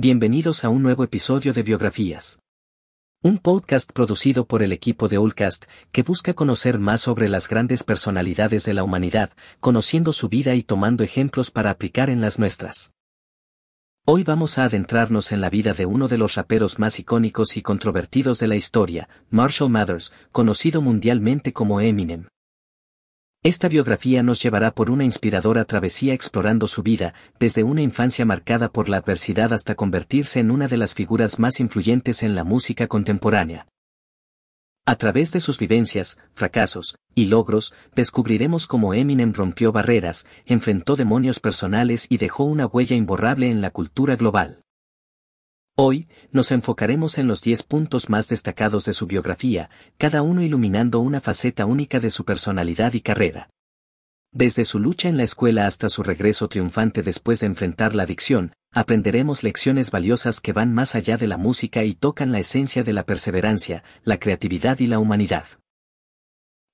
Bienvenidos a un nuevo episodio de Biografías. Un podcast producido por el equipo de Ullcast que busca conocer más sobre las grandes personalidades de la humanidad, conociendo su vida y tomando ejemplos para aplicar en las nuestras. Hoy vamos a adentrarnos en la vida de uno de los raperos más icónicos y controvertidos de la historia, Marshall Mathers, conocido mundialmente como Eminem. Esta biografía nos llevará por una inspiradora travesía explorando su vida, desde una infancia marcada por la adversidad hasta convertirse en una de las figuras más influyentes en la música contemporánea. A través de sus vivencias, fracasos y logros, descubriremos cómo Eminem rompió barreras, enfrentó demonios personales y dejó una huella imborrable en la cultura global. Hoy, nos enfocaremos en los 10 puntos más destacados de su biografía, cada uno iluminando una faceta única de su personalidad y carrera. Desde su lucha en la escuela hasta su regreso triunfante después de enfrentar la adicción, aprenderemos lecciones valiosas que van más allá de la música y tocan la esencia de la perseverancia, la creatividad y la humanidad.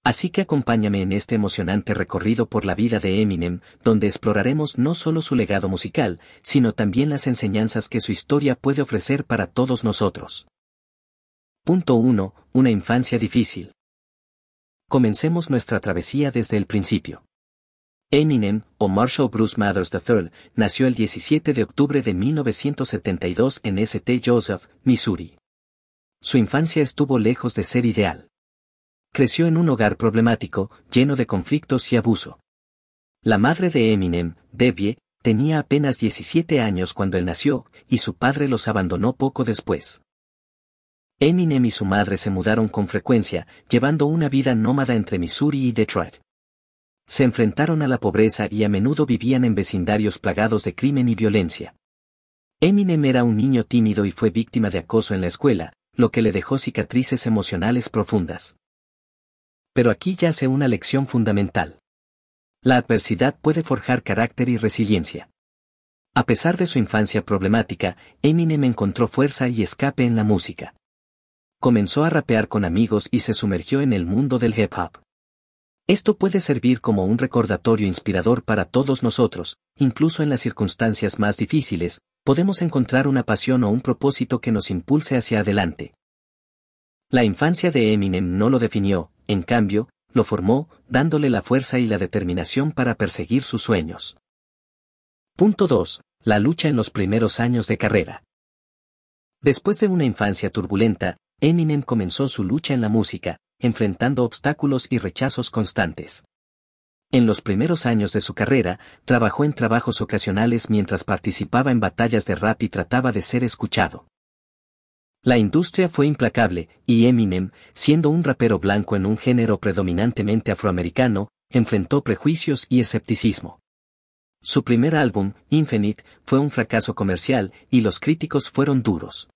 Así que acompáñame en este emocionante recorrido por la vida de Eminem, donde exploraremos no solo su legado musical, sino también las enseñanzas que su historia puede ofrecer para todos nosotros. Punto 1. Una infancia difícil. Comencemos nuestra travesía desde el principio. Eminem, o Marshall Bruce Mathers III, nació el 17 de octubre de 1972 en St. Joseph, Missouri. Su infancia estuvo lejos de ser ideal creció en un hogar problemático, lleno de conflictos y abuso. La madre de Eminem, Debbie, tenía apenas 17 años cuando él nació, y su padre los abandonó poco después. Eminem y su madre se mudaron con frecuencia, llevando una vida nómada entre Missouri y Detroit. Se enfrentaron a la pobreza y a menudo vivían en vecindarios plagados de crimen y violencia. Eminem era un niño tímido y fue víctima de acoso en la escuela, lo que le dejó cicatrices emocionales profundas. Pero aquí yace una lección fundamental. La adversidad puede forjar carácter y resiliencia. A pesar de su infancia problemática, Eminem encontró fuerza y escape en la música. Comenzó a rapear con amigos y se sumergió en el mundo del hip hop. Esto puede servir como un recordatorio inspirador para todos nosotros, incluso en las circunstancias más difíciles, podemos encontrar una pasión o un propósito que nos impulse hacia adelante. La infancia de Eminem no lo definió, en cambio, lo formó, dándole la fuerza y la determinación para perseguir sus sueños. Punto 2. La lucha en los primeros años de carrera. Después de una infancia turbulenta, Eminem comenzó su lucha en la música, enfrentando obstáculos y rechazos constantes. En los primeros años de su carrera, trabajó en trabajos ocasionales mientras participaba en batallas de rap y trataba de ser escuchado. La industria fue implacable, y Eminem, siendo un rapero blanco en un género predominantemente afroamericano, enfrentó prejuicios y escepticismo. Su primer álbum, Infinite, fue un fracaso comercial, y los críticos fueron duros.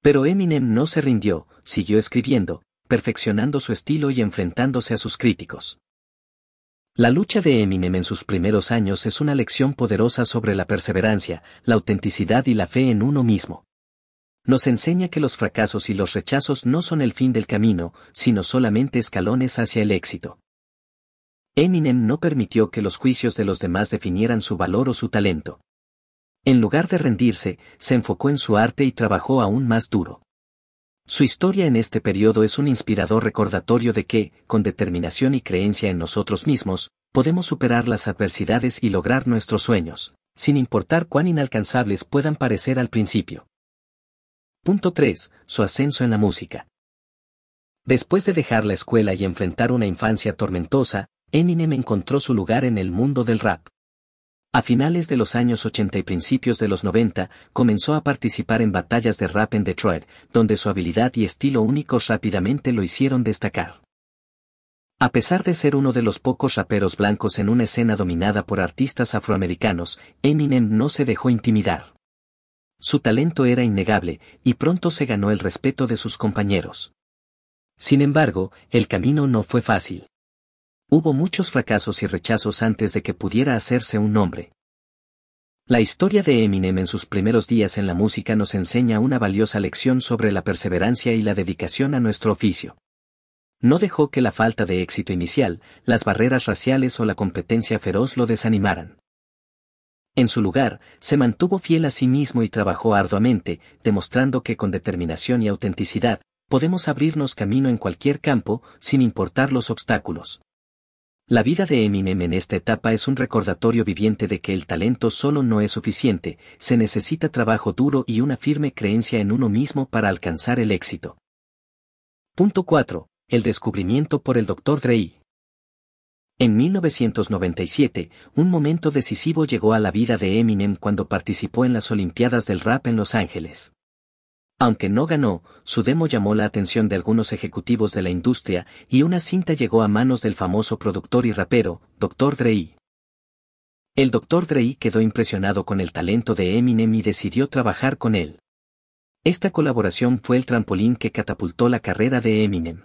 Pero Eminem no se rindió, siguió escribiendo, perfeccionando su estilo y enfrentándose a sus críticos. La lucha de Eminem en sus primeros años es una lección poderosa sobre la perseverancia, la autenticidad y la fe en uno mismo nos enseña que los fracasos y los rechazos no son el fin del camino, sino solamente escalones hacia el éxito. Eminem no permitió que los juicios de los demás definieran su valor o su talento. En lugar de rendirse, se enfocó en su arte y trabajó aún más duro. Su historia en este periodo es un inspirador recordatorio de que, con determinación y creencia en nosotros mismos, podemos superar las adversidades y lograr nuestros sueños, sin importar cuán inalcanzables puedan parecer al principio. Punto 3. Su ascenso en la música. Después de dejar la escuela y enfrentar una infancia tormentosa, Eminem encontró su lugar en el mundo del rap. A finales de los años 80 y principios de los 90, comenzó a participar en batallas de rap en Detroit, donde su habilidad y estilo únicos rápidamente lo hicieron destacar. A pesar de ser uno de los pocos raperos blancos en una escena dominada por artistas afroamericanos, Eminem no se dejó intimidar. Su talento era innegable, y pronto se ganó el respeto de sus compañeros. Sin embargo, el camino no fue fácil. Hubo muchos fracasos y rechazos antes de que pudiera hacerse un nombre. La historia de Eminem en sus primeros días en la música nos enseña una valiosa lección sobre la perseverancia y la dedicación a nuestro oficio. No dejó que la falta de éxito inicial, las barreras raciales o la competencia feroz lo desanimaran. En su lugar, se mantuvo fiel a sí mismo y trabajó arduamente, demostrando que con determinación y autenticidad, podemos abrirnos camino en cualquier campo, sin importar los obstáculos. La vida de Eminem en esta etapa es un recordatorio viviente de que el talento solo no es suficiente, se necesita trabajo duro y una firme creencia en uno mismo para alcanzar el éxito. Punto 4. El descubrimiento por el Dr. Dre. En 1997, un momento decisivo llegó a la vida de Eminem cuando participó en las Olimpiadas del Rap en Los Ángeles. Aunque no ganó, su demo llamó la atención de algunos ejecutivos de la industria y una cinta llegó a manos del famoso productor y rapero, Dr. Dre. El Dr. Dre quedó impresionado con el talento de Eminem y decidió trabajar con él. Esta colaboración fue el trampolín que catapultó la carrera de Eminem.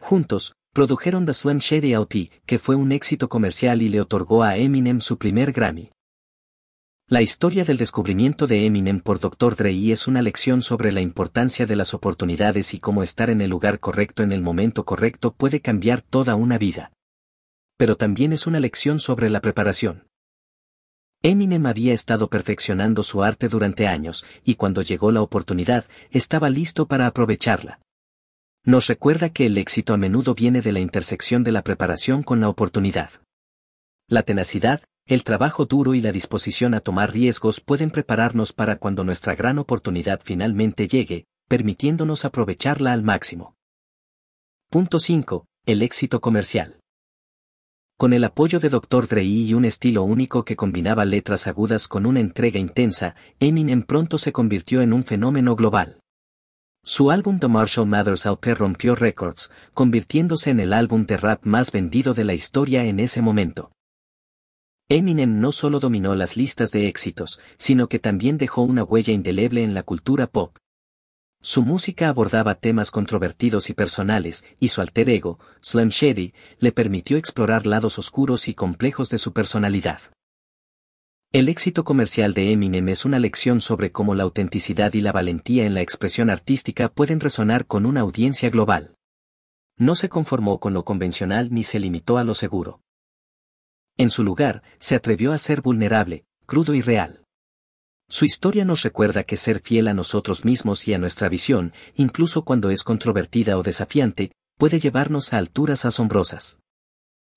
Juntos, produjeron The Slim Shady Out, que fue un éxito comercial y le otorgó a Eminem su primer Grammy. La historia del descubrimiento de Eminem por Dr. Dre es una lección sobre la importancia de las oportunidades y cómo estar en el lugar correcto en el momento correcto puede cambiar toda una vida. Pero también es una lección sobre la preparación. Eminem había estado perfeccionando su arte durante años, y cuando llegó la oportunidad, estaba listo para aprovecharla. Nos recuerda que el éxito a menudo viene de la intersección de la preparación con la oportunidad. La tenacidad, el trabajo duro y la disposición a tomar riesgos pueden prepararnos para cuando nuestra gran oportunidad finalmente llegue, permitiéndonos aprovecharla al máximo. Punto 5. El éxito comercial. Con el apoyo de Dr. Dre y un estilo único que combinaba letras agudas con una entrega intensa, Eminem pronto se convirtió en un fenómeno global. Su álbum The Marshall Mathers LP rompió récords, convirtiéndose en el álbum de rap más vendido de la historia en ese momento. Eminem no solo dominó las listas de éxitos, sino que también dejó una huella indeleble en la cultura pop. Su música abordaba temas controvertidos y personales, y su alter ego, Slim Shady, le permitió explorar lados oscuros y complejos de su personalidad. El éxito comercial de Eminem es una lección sobre cómo la autenticidad y la valentía en la expresión artística pueden resonar con una audiencia global. No se conformó con lo convencional ni se limitó a lo seguro. En su lugar, se atrevió a ser vulnerable, crudo y real. Su historia nos recuerda que ser fiel a nosotros mismos y a nuestra visión, incluso cuando es controvertida o desafiante, puede llevarnos a alturas asombrosas.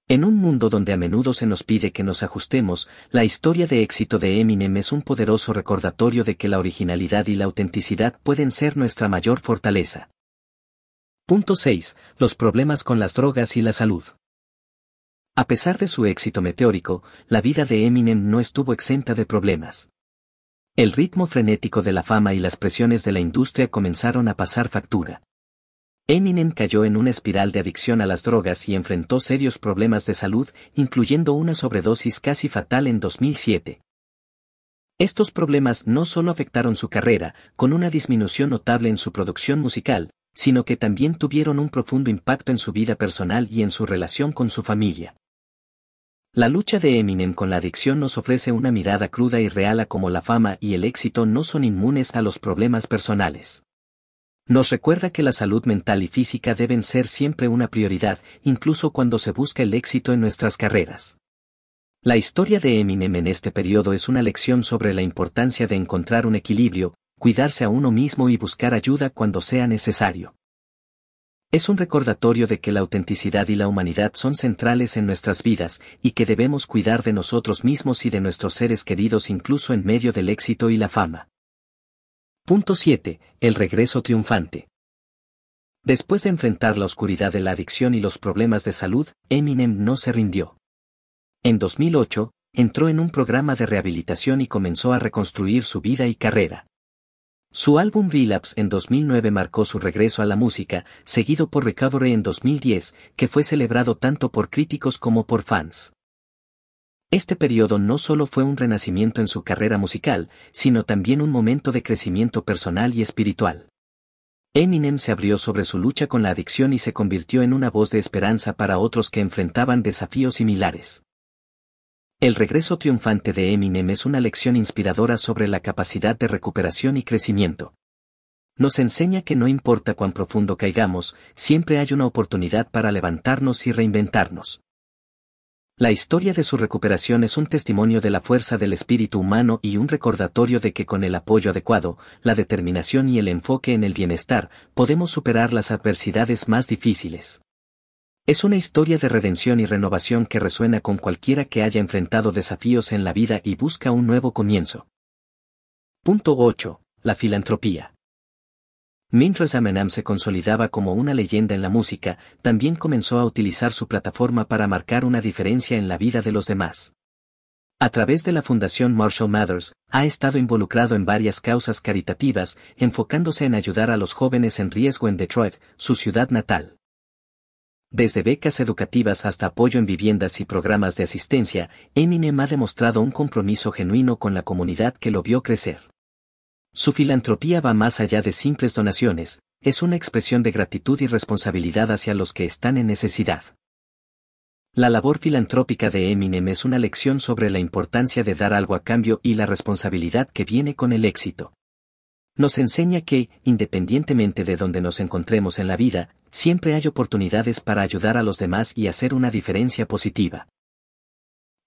En un mundo donde a menudo se nos pide que nos ajustemos, la historia de éxito de Eminem es un poderoso recordatorio de que la originalidad y la autenticidad pueden ser nuestra mayor fortaleza. Punto 6. Los problemas con las drogas y la salud. A pesar de su éxito meteórico, la vida de Eminem no estuvo exenta de problemas. El ritmo frenético de la fama y las presiones de la industria comenzaron a pasar factura. Eminem cayó en una espiral de adicción a las drogas y enfrentó serios problemas de salud, incluyendo una sobredosis casi fatal en 2007. Estos problemas no solo afectaron su carrera, con una disminución notable en su producción musical, sino que también tuvieron un profundo impacto en su vida personal y en su relación con su familia. La lucha de Eminem con la adicción nos ofrece una mirada cruda y real a cómo la fama y el éxito no son inmunes a los problemas personales. Nos recuerda que la salud mental y física deben ser siempre una prioridad, incluso cuando se busca el éxito en nuestras carreras. La historia de Eminem en este periodo es una lección sobre la importancia de encontrar un equilibrio, cuidarse a uno mismo y buscar ayuda cuando sea necesario. Es un recordatorio de que la autenticidad y la humanidad son centrales en nuestras vidas, y que debemos cuidar de nosotros mismos y de nuestros seres queridos incluso en medio del éxito y la fama. Punto 7. El regreso triunfante. Después de enfrentar la oscuridad de la adicción y los problemas de salud, Eminem no se rindió. En 2008, entró en un programa de rehabilitación y comenzó a reconstruir su vida y carrera. Su álbum Relapse en 2009 marcó su regreso a la música, seguido por Recovery en 2010, que fue celebrado tanto por críticos como por fans. Este periodo no solo fue un renacimiento en su carrera musical, sino también un momento de crecimiento personal y espiritual. Eminem se abrió sobre su lucha con la adicción y se convirtió en una voz de esperanza para otros que enfrentaban desafíos similares. El regreso triunfante de Eminem es una lección inspiradora sobre la capacidad de recuperación y crecimiento. Nos enseña que no importa cuán profundo caigamos, siempre hay una oportunidad para levantarnos y reinventarnos. La historia de su recuperación es un testimonio de la fuerza del espíritu humano y un recordatorio de que con el apoyo adecuado, la determinación y el enfoque en el bienestar, podemos superar las adversidades más difíciles. Es una historia de redención y renovación que resuena con cualquiera que haya enfrentado desafíos en la vida y busca un nuevo comienzo. Punto 8. La filantropía. Mientras Eminem se consolidaba como una leyenda en la música, también comenzó a utilizar su plataforma para marcar una diferencia en la vida de los demás. A través de la Fundación Marshall Mathers, ha estado involucrado en varias causas caritativas, enfocándose en ayudar a los jóvenes en riesgo en Detroit, su ciudad natal. Desde becas educativas hasta apoyo en viviendas y programas de asistencia, Eminem ha demostrado un compromiso genuino con la comunidad que lo vio crecer. Su filantropía va más allá de simples donaciones, es una expresión de gratitud y responsabilidad hacia los que están en necesidad. La labor filantrópica de Eminem es una lección sobre la importancia de dar algo a cambio y la responsabilidad que viene con el éxito. Nos enseña que, independientemente de donde nos encontremos en la vida, siempre hay oportunidades para ayudar a los demás y hacer una diferencia positiva.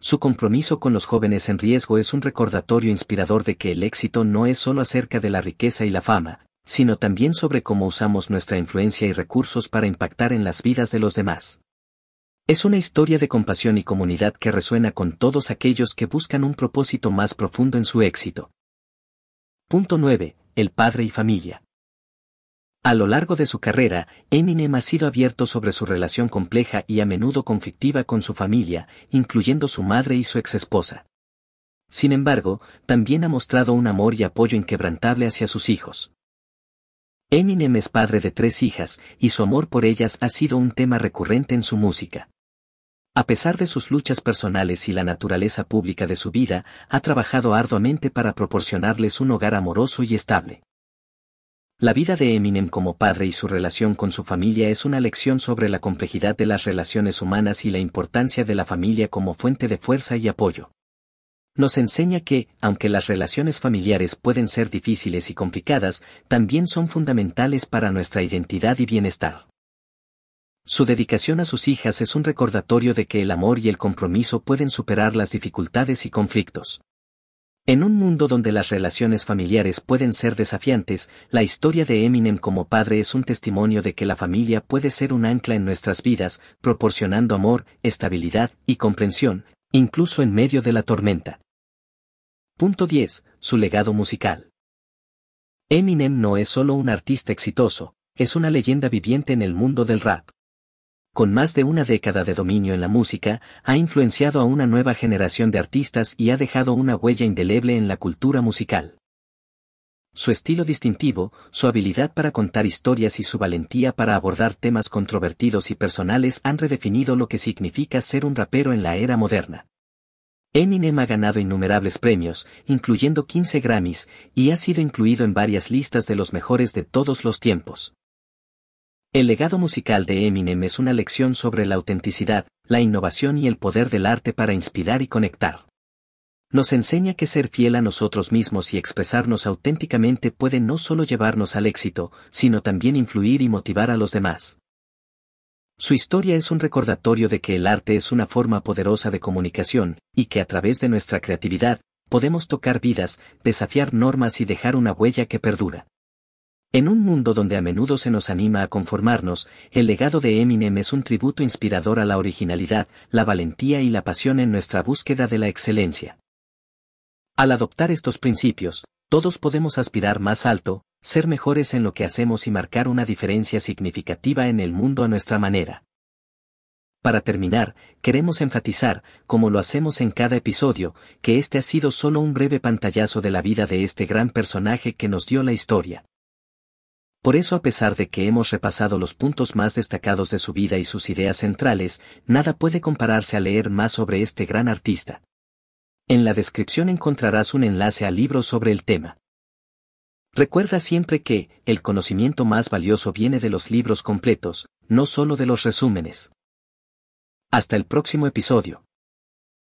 Su compromiso con los jóvenes en riesgo es un recordatorio inspirador de que el éxito no es solo acerca de la riqueza y la fama, sino también sobre cómo usamos nuestra influencia y recursos para impactar en las vidas de los demás. Es una historia de compasión y comunidad que resuena con todos aquellos que buscan un propósito más profundo en su éxito. Punto 9. El padre y familia. A lo largo de su carrera, Eminem ha sido abierto sobre su relación compleja y a menudo conflictiva con su familia, incluyendo su madre y su exesposa. Sin embargo, también ha mostrado un amor y apoyo inquebrantable hacia sus hijos. Eminem es padre de tres hijas, y su amor por ellas ha sido un tema recurrente en su música. A pesar de sus luchas personales y la naturaleza pública de su vida, ha trabajado arduamente para proporcionarles un hogar amoroso y estable. La vida de Eminem como padre y su relación con su familia es una lección sobre la complejidad de las relaciones humanas y la importancia de la familia como fuente de fuerza y apoyo. Nos enseña que, aunque las relaciones familiares pueden ser difíciles y complicadas, también son fundamentales para nuestra identidad y bienestar. Su dedicación a sus hijas es un recordatorio de que el amor y el compromiso pueden superar las dificultades y conflictos. En un mundo donde las relaciones familiares pueden ser desafiantes, la historia de Eminem como padre es un testimonio de que la familia puede ser un ancla en nuestras vidas, proporcionando amor, estabilidad y comprensión, incluso en medio de la tormenta. Punto 10. Su legado musical. Eminem no es solo un artista exitoso, es una leyenda viviente en el mundo del rap con más de una década de dominio en la música, ha influenciado a una nueva generación de artistas y ha dejado una huella indeleble en la cultura musical. Su estilo distintivo, su habilidad para contar historias y su valentía para abordar temas controvertidos y personales han redefinido lo que significa ser un rapero en la era moderna. Eminem ha ganado innumerables premios, incluyendo 15 Grammys, y ha sido incluido en varias listas de los mejores de todos los tiempos. El legado musical de Eminem es una lección sobre la autenticidad, la innovación y el poder del arte para inspirar y conectar. Nos enseña que ser fiel a nosotros mismos y expresarnos auténticamente puede no solo llevarnos al éxito, sino también influir y motivar a los demás. Su historia es un recordatorio de que el arte es una forma poderosa de comunicación, y que a través de nuestra creatividad, podemos tocar vidas, desafiar normas y dejar una huella que perdura. En un mundo donde a menudo se nos anima a conformarnos, el legado de Eminem es un tributo inspirador a la originalidad, la valentía y la pasión en nuestra búsqueda de la excelencia. Al adoptar estos principios, todos podemos aspirar más alto, ser mejores en lo que hacemos y marcar una diferencia significativa en el mundo a nuestra manera. Para terminar, queremos enfatizar, como lo hacemos en cada episodio, que este ha sido solo un breve pantallazo de la vida de este gran personaje que nos dio la historia. Por eso a pesar de que hemos repasado los puntos más destacados de su vida y sus ideas centrales, nada puede compararse a leer más sobre este gran artista. En la descripción encontrarás un enlace al libro sobre el tema. Recuerda siempre que, el conocimiento más valioso viene de los libros completos, no solo de los resúmenes. Hasta el próximo episodio.